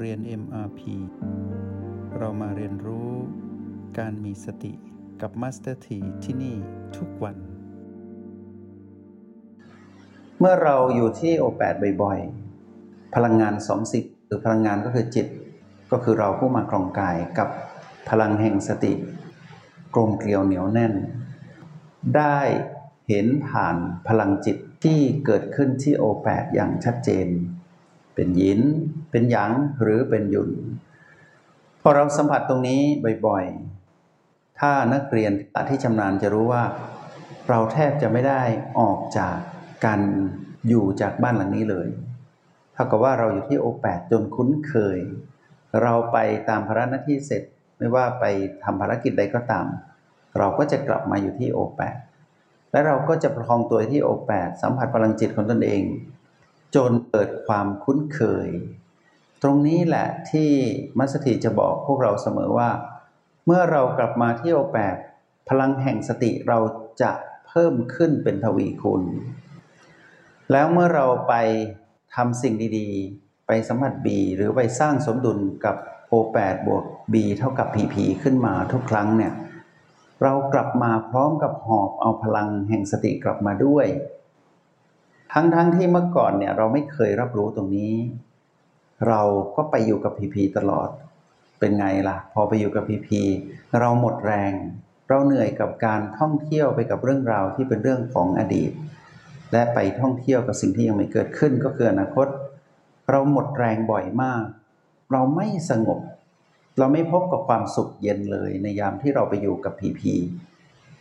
เรียน MRP เรามาเรียนรู้การมีสติกับ Master T ที่ที่นี่ทุกวัน เมื่อเราอยู่ที่โอแปดบ่อยๆ พลังงานสองสิบหรือพลังงานก็คือจิต ก็คือเราผู้มาครองกายกับพลังแห่งสติ กลมเกลียวเหนียวแน่น ได้เห็นผ่านพลังจิตที่เกิดขึ้นที่โอแปดอย่างชัดเจน เป็นยิน เป็นหยางหรือเป็นยุนพอเราสัมผัสตรงนี้บ่อยๆ ถ้านักเรียนที่ชำนาญจะรู้ว่า เราแทบจะไม่ได้ออกจากการอยู่จากบ้านหลังนี้เลยเท่ากับว่าเราอยู่ที่โอแปดจนคุ้นเคย เราไปตามภาระหน้าที่เสร็จไม่ว่าไปทำภารกิจใดก็ตาม เราก็จะกลับมาอยู่ที่โอแปดและเราก็จะประคองตัวที่โอแปดสัมผัสพลังจิตของตนเอง จนเกิดความคุ้นเคย ตรงนี้แหละที่มัสถิจะบอกพวกเราเสมอว่า เมื่อเรากลับมาที่โอแปดพลังแห่งสติเราจะเพิ่มขึ้นเป็นทวีคูณ แล้วเมื่อเราไปทำสิ่งดีๆ ไปสัมผัส B หรือไปสร้างสมดุลกับ O8 บวก B เท่ากับ PP ขึ้นมาทุกครั้งเนี่ยเรากลับมาพร้อมกับหอบเอาพลังแห่งสติกลับมาด้วย ทั้งๆทที่เมื่อก่อนเนี่ยเราไม่เคยรับรู้ตรงนี้ เราก็ไปอยู่กับ PP ตลอด เป็นไงล่ะ พอไปอยู่กับ PP เราหมดแรง เราเหนื่อยกับการท่องเที่ยวไปกับเรื่องราวที่เป็นเรื่องของอดีต และไปท่องเที่ยวกับสิ่งที่ยังไม่เกิดขึ้นก็คืออนาคต เราหมดแรงบ่อยมาก เราไม่สงบ เราไม่พบกับความสุขเย็นเลยในยามที่เราไปอยู่กับพีพี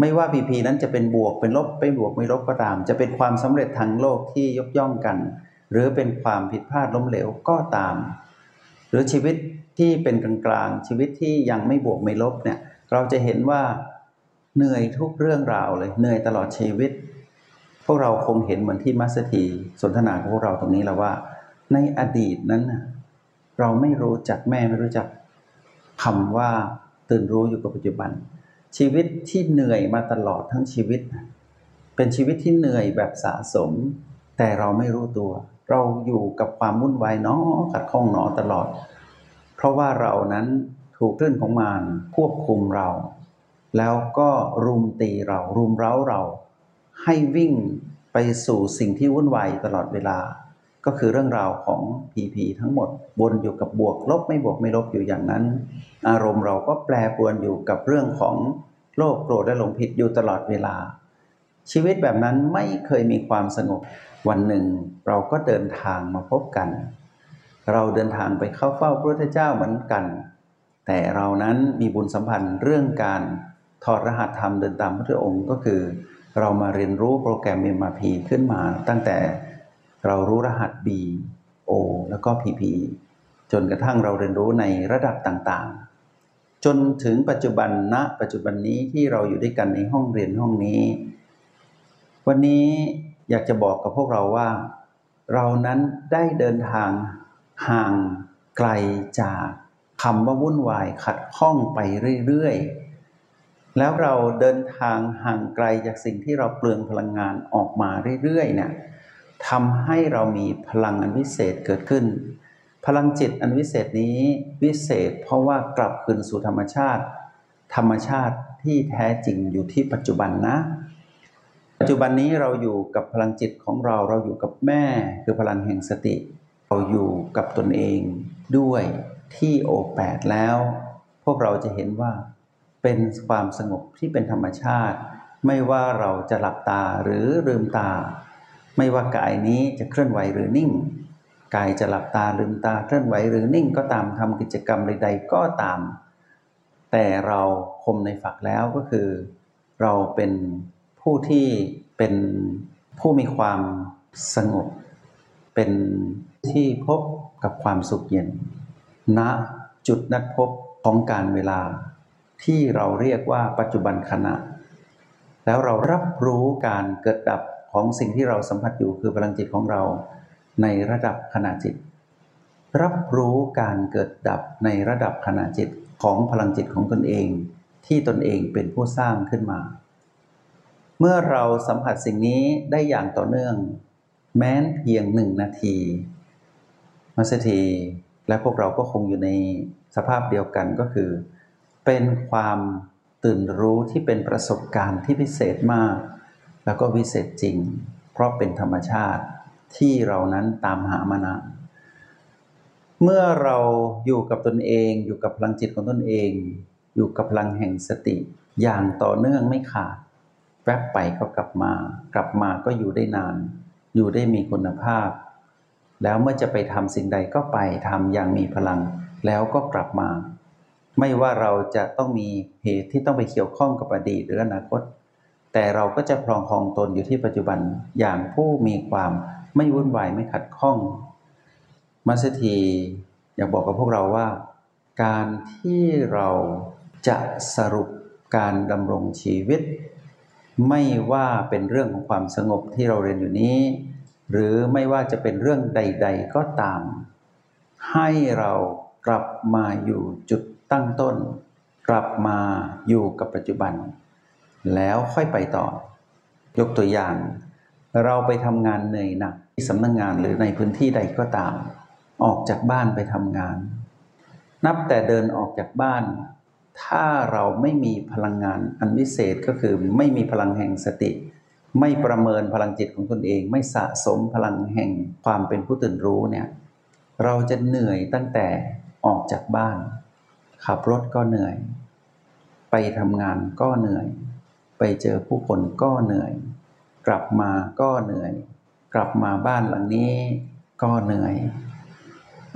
ไม่ว่าพีพีนั้นจะเป็นบวกเป็นลบไม่บวกไม่ลบก็ตาม จะเป็นความสำเร็จทางโลกที่ยกย่องกัน หรือเป็นความผิดพลาดล้มเหลวก็ตาม หรือชีวิตที่เป็นกลางๆชีวิตที่ยังไม่บวกไม่ลบเนี่ยเราจะเห็นว่าเหนื่อยทุกเรื่องราวเลยเหนื่อยตลอดชีวิต พวกเราคงเห็นเหมือนที่มัสถีสนทนากับพวกเราตรงนี้แล้วว่า ในอดีตนั้นเราไม่รู้จักแม่ไม่รู้จักคำว่าตื่นรู้อยู่กับปัจจุบัน ชีวิตที่เหนื่อยมาตลอดทั้งชีวิต เป็นชีวิตที่เหนื่อยแบบสะสม แต่เราไม่รู้ตัว เราอยู่กับความวุ่นวายเนาะขัดข้องเนาะตลอด เพราะว่าเรานั้นถูกคลื่นของมารควบคุมเรา แล้วก็รุมตีเรารุมเร้าเรา ให้วิ่งไปสู่สิ่งที่วุ่นวายตลอดเวลา ก็คือเรื่องราวของผีผีทั้งหมดวนอยู่กับบวกลบไม่บวกไม่ลบอยู่อย่างนั้น อารมณ์เราก็แปรปรวนอยู่กับเรื่องของโลภโกรธและหลงผิดอยู่ตลอดเวลา ชีวิตแบบนั้นไม่เคยมีความสงบ วันหนึ่งเราก็เดินทางมาพบกัน เราเดินทางไปเข้าเฝ้าพระพุทธเจ้าเหมือนกัน แต่เรานั้นมีบุญสัมพันธ์เรื่องการถอดรหัสธรรมเดินตามพระองค์ก็คือ เรามาเรียนรู้โปรแกรม MRP ขึ้นมา ตั้งแต่เรารู้รหัส B O แล้วก็ PP จนกระทั่งเราเรียนรู้ในระดับต่างๆ จนถึงปัจจุบันณนะปัจจุบันนี้ที่เราอยู่ด้วยกันในห้องเรียนห้องนี้ วันนี้อยากจะบอกกับพวกเราว่า เรานั้นได้เดินทางห่างไกลจากคำว่าวุ่นวายขัดข้องไปเรื่อยๆ แล้วเราเดินทางห่างไกลจากสิ่งที่เราเปลืองพลังงานออกมาเรื่อยๆเนี่ยทำให้เรามีพลังอันวิเศษเกิดขึ้น พลังจิตอันวิเศษนี้วิเศษเพราะว่ากลับคืนสู่ธรรมชาติ ธรรมชาติที่แท้จริงอยู่ที่ปัจจุบันนะ ปัจจุบันนี้เราอยู่กับพลังจิตของเราเราอยู่กับแม่ คือพลังแห่งสติ เราอยู่กับตนเองด้วยที่โอแปดแล้ว พวกเราจะเห็นว่า เป็นความสงบที่เป็นธรรมชาติ ไม่ว่าเราจะหลับตาหรือลืมตา ไม่ว่ากายนี้จะเคลื่อนไหวหรือนิ่ง กายจะหลับตาลืมตาเคลื่อนไหวหรือนิ่งก็ตามทำกิจกรรมใดๆก็ตาม แต่เราคมในฝักแล้วก็คือ เราเป็น ผู้ที่เป็นผู้มีความสงบ เป็นที่พบกับความสุขเย็นณจุดนัดพบของการเวลา ที่เราเรียกว่าปัจจุบันขณะ แล้วเรารับรู้การเกิดดับของสิ่งที่เราสัมผัสอยู่คือพลังจิตของเรา ในระดับขณะจิต รับรู้การเกิดดับในระดับขณะจิตของพลังจิตของตนเอง ที่ตนเองเป็นผู้สร้างขึ้นมา เมื่อเราสัมผัสสิ่งนี้ได้อย่างต่อเนื่อง แม้นเพียงหนึ่งนาทีมัสถีและพวกเราก็คงอยู่ในสภาพเดียวกันก็คือ เป็นความตื่นรู้ที่เป็นประสบการณ์ที่พิเศษมาก แล้วก็วิเศษจริง เพราะเป็นธรรมชาติที่เรานั้นตามหามานานเมื่อเราอยู่กับตนเอง อยู่กับพลังจิตของตนเอง อยู่กับพลังแห่งสติ อย่างต่อเนื่องไม่ขาด แวบไปก็กลับมา กลับมาก็อยู่ได้นาน อยู่ได้มีคุณภาพ แล้วเมื่อจะไปทำสิ่งใดก็ไปทำอย่างมีพลัง แล้วก็กลับมา ไม่ว่าเราจะต้องมีเหตุที่ต้องไปเกี่ยวข้องกับอดีตหรืออนาคต แต่เราก็จะพรองคองตนอยู่ที่ปัจจุบันอย่างผู้มีความไม่วุ่นวายไม่ขัดข้อง มัสถีอยากบอกกับพวกเราว่า การที่เราจะสรุปการดำรงชีวิต ไม่ว่าเป็นเรื่องของความสงบที่เราเรียนอยู่นี้ หรือไม่ว่าจะเป็นเรื่องใด ๆ ก็ตาม ให้เรากลับมาอยู่จุดตั้งต้น กลับมาอยู่กับปัจจุบัน แล้วค่อยไปต่อ ยกตัวอย่าง เราไปทำงานเหนื่อยหนักที่สำนักงงานหรือในพื้นที่ใดก็ตาม ออกจากบ้านไปทำงาน นับแต่เดินออกจากบ้าน ถ้าเราไม่มีพลังงานอันวิเศษก็คือไม่มีพลังแห่งสติ ไม่ประเมินพลังจิตของตนเอง ไม่สะสมพลังแห่งความเป็นผู้ตื่นรู้เนี่ยเราจะเหนื่อยตั้งแต่ออกจากบ้าน ขับรถก็เหนื่อย ไปทำงานก็เหนื่อย ไปเจอผู้คนก็เหนื่อย กลับมาก็เหนื่อย กลับมาบ้านหลังนี้ก็เหนื่อย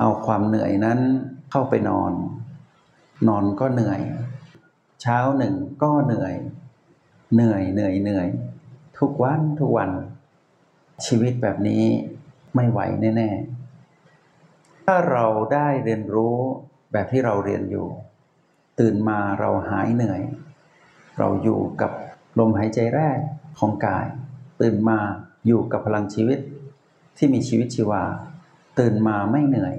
เอาความเหนื่อยนั้นเข้าไปนอน นอนก็เหนื่อย เช้าหนึ่งก็เหนื่อย เหนื่อยเหนื่อยเหนื่อย ทุกวันทุกวัน ชีวิตแบบนี้ไม่ไหวแน่ๆ ถ้าเราได้เรียนรู้แบบที่เราเรียนอยู่ ตื่นมาเราหายเหนื่อย เราอยู่กับลมหายใจแรกของกาย ตื่นมาอยู่กับพลังชีวิตที่มีชีวิตชีวา ตื่นมาไม่เหนื่อย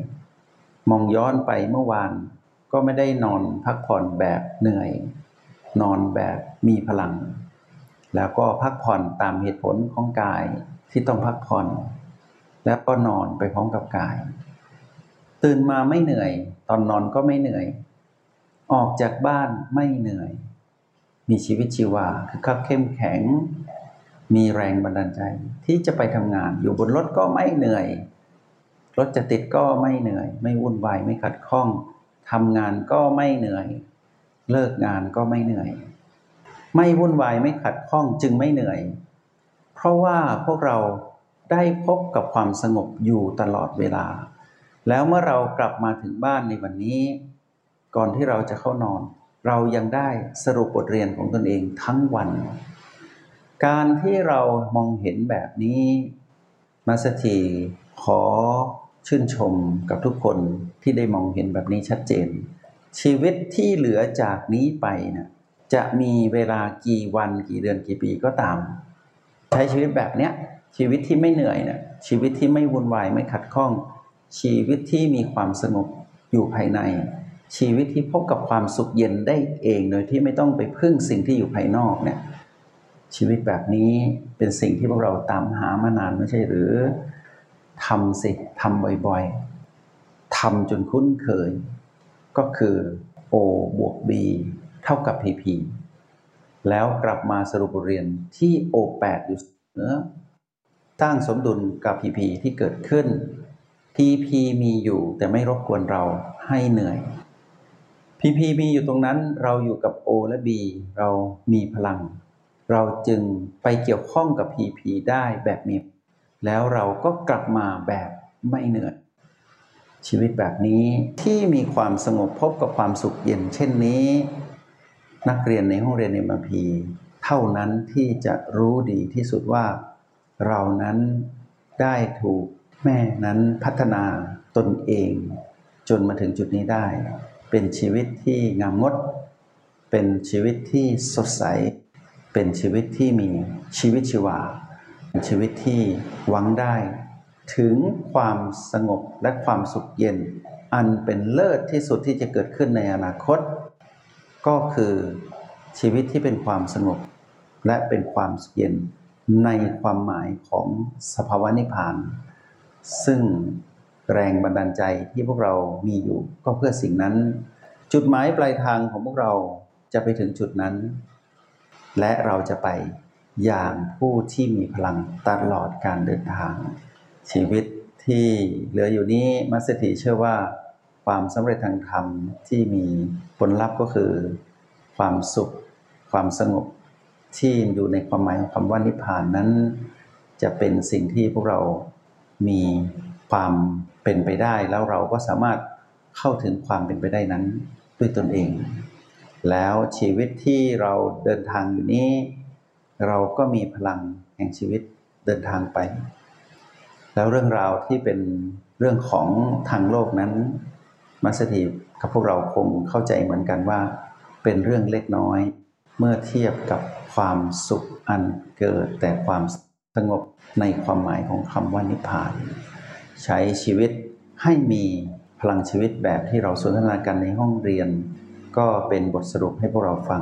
มองย้อนไปเมื่อวาน ก็ไม่ได้นอนพักผ่อนแบบเหนื่อย นอนแบบมีพลัง แล้วก็พักผ่อนตามเหตุผลของกายที่ต้องพักผ่อน แล้วก็นอนไปพร้อมกับกาย ตื่นมาไม่เหนื่อย ตอนนอนก็ไม่เหนื่อย ออกจากบ้านไม่เหนื่อย มีชีวิตชีวาคือคับเข้มแข็ง มีแรงบันดาลใจที่จะไปทำงาน อยู่บนรถก็ไม่เหนื่อยรถจะติดก็ไม่เหนื่อย ไม่วุ่นวายไม่ขัดข้อง ทำงานก็ไม่เหนื่อย เลิกงานก็ไม่เหนื่อย ไม่วุ่นวายไม่ขัดข้องจึงไม่เหนื่อย เพราะว่าพวกเราได้พบกับความสงบอยู่ตลอดเวลา แล้วเมื่อเรากลับมาถึงบ้านในวันนี้ ก่อนที่เราจะเข้านอน เรายังได้สรุปบทเรียนของตนเองทั้งวัน การที่เรามองเห็นแบบนี้ มาสถีขอ ชื่นชมกับทุกคนที่ได้มองเห็นแบบนี้ชัดเจน ชีวิตที่เหลือจากนี้ไปนะจะมีเวลากี่วันกี่เดือนกี่ปีก็ตาม ใช้ชีวิตแบบเนี้ยชีวิตที่ไม่เหนื่อยเนะี่ยชีวิตที่ไม่วุ่นวายไม่ขัดข้อง ชีวิตที่มีความสงบอยู่ภายใน ชีวิตที่พบกับความสุขเย็นได้เองโดยที่ไม่ต้องไปพึ่งสิ่งที่อยู่ภายนอกเนี่ยชีวิตแบบนี้เป็นสิ่งที่พวกเราตามหามานานไม่ใช่หรือ ทำสิทำบ่อยๆทำจนคุ้นเคย ก็คือ O บวก B เท่ากับ PP แล้วกลับมาสรุปบทเรียนที่ O8 อยู่เนื้อสร้างสมดุลกับ PP ที่เกิดขึ้น PP มีอยู่แต่ไม่รบกวนเราให้เหนื่อย PP มีอยู่ตรงนั้นเราอยู่กับ O และ B เรามีพลัง เราจึงไปเกี่ยวข้องกับ PP ได้แบบมี แล้วเราก็กลับมาแบบไม่เหนื่อย ชีวิตแบบนี้ที่มีความสงบพบกับความสุขเย็นเช่นนี้ นักเรียนในห้องเรียนเอ็มพีเท่านั้นที่จะรู้ดีที่สุดว่า เรานั้นได้ถูกแม่นั้นพัฒนาตนเอง จนมาถึงจุดนี้ได้ เป็นชีวิตที่งามงด เป็นชีวิตที่สดใส เป็นชีวิตที่มีชีวิตชีวา ชีวิตที่หวังได้ ถึงความสงบและความสุขเย็น อันเป็นเลิศที่สุดที่จะเกิดขึ้นในอนาคต ก็คือชีวิตที่เป็นความสงบ และเป็นความสุขเย็นในความหมายของสภาวะนิพพาน ซึ่งแรงบันดาลใจที่พวกเรามีอยู่ ก็เพื่อสิ่งนั้น จุดหมายปลายทางของพวกเราจะไปถึงจุดนั้น และเราจะไป อย่างผู้ที่มีพลังตลอดการเดินทาง ชีวิตที่เหลืออยู่นี้มัสถีเชื่อว่า ความสำเร็จทางธรรมที่มีผลลัพธ์ก็คือ ความสุข ความสงบที่อยู่ในความหมายของคำว่านิพพานนั้น จะเป็นสิ่งที่พวกเรามีความเป็นไปได้แล้วเราก็สามารถเข้าถึงความเป็นไปได้นั้นด้วยตนเอง แล้วชีวิตที่เราเดินทางอยู่นี้ เราก็มีพลังแห่งชีวิตเดินทางไป แล้วเรื่องราวที่เป็นเรื่องของทางโลกนั้น มัสถีกับพวกเราคงเข้าใจเหมือนกันว่า เป็นเรื่องเล็กน้อย เมื่อเทียบกับความสุขอันเกิดแต่ความสงบในความหมายของคำว่านิพพาน ใช้ชีวิตให้มีพลังชีวิตแบบที่เราสนทนากันในห้องเรียน ก็เป็นบทสรุปให้พวกเราฟัง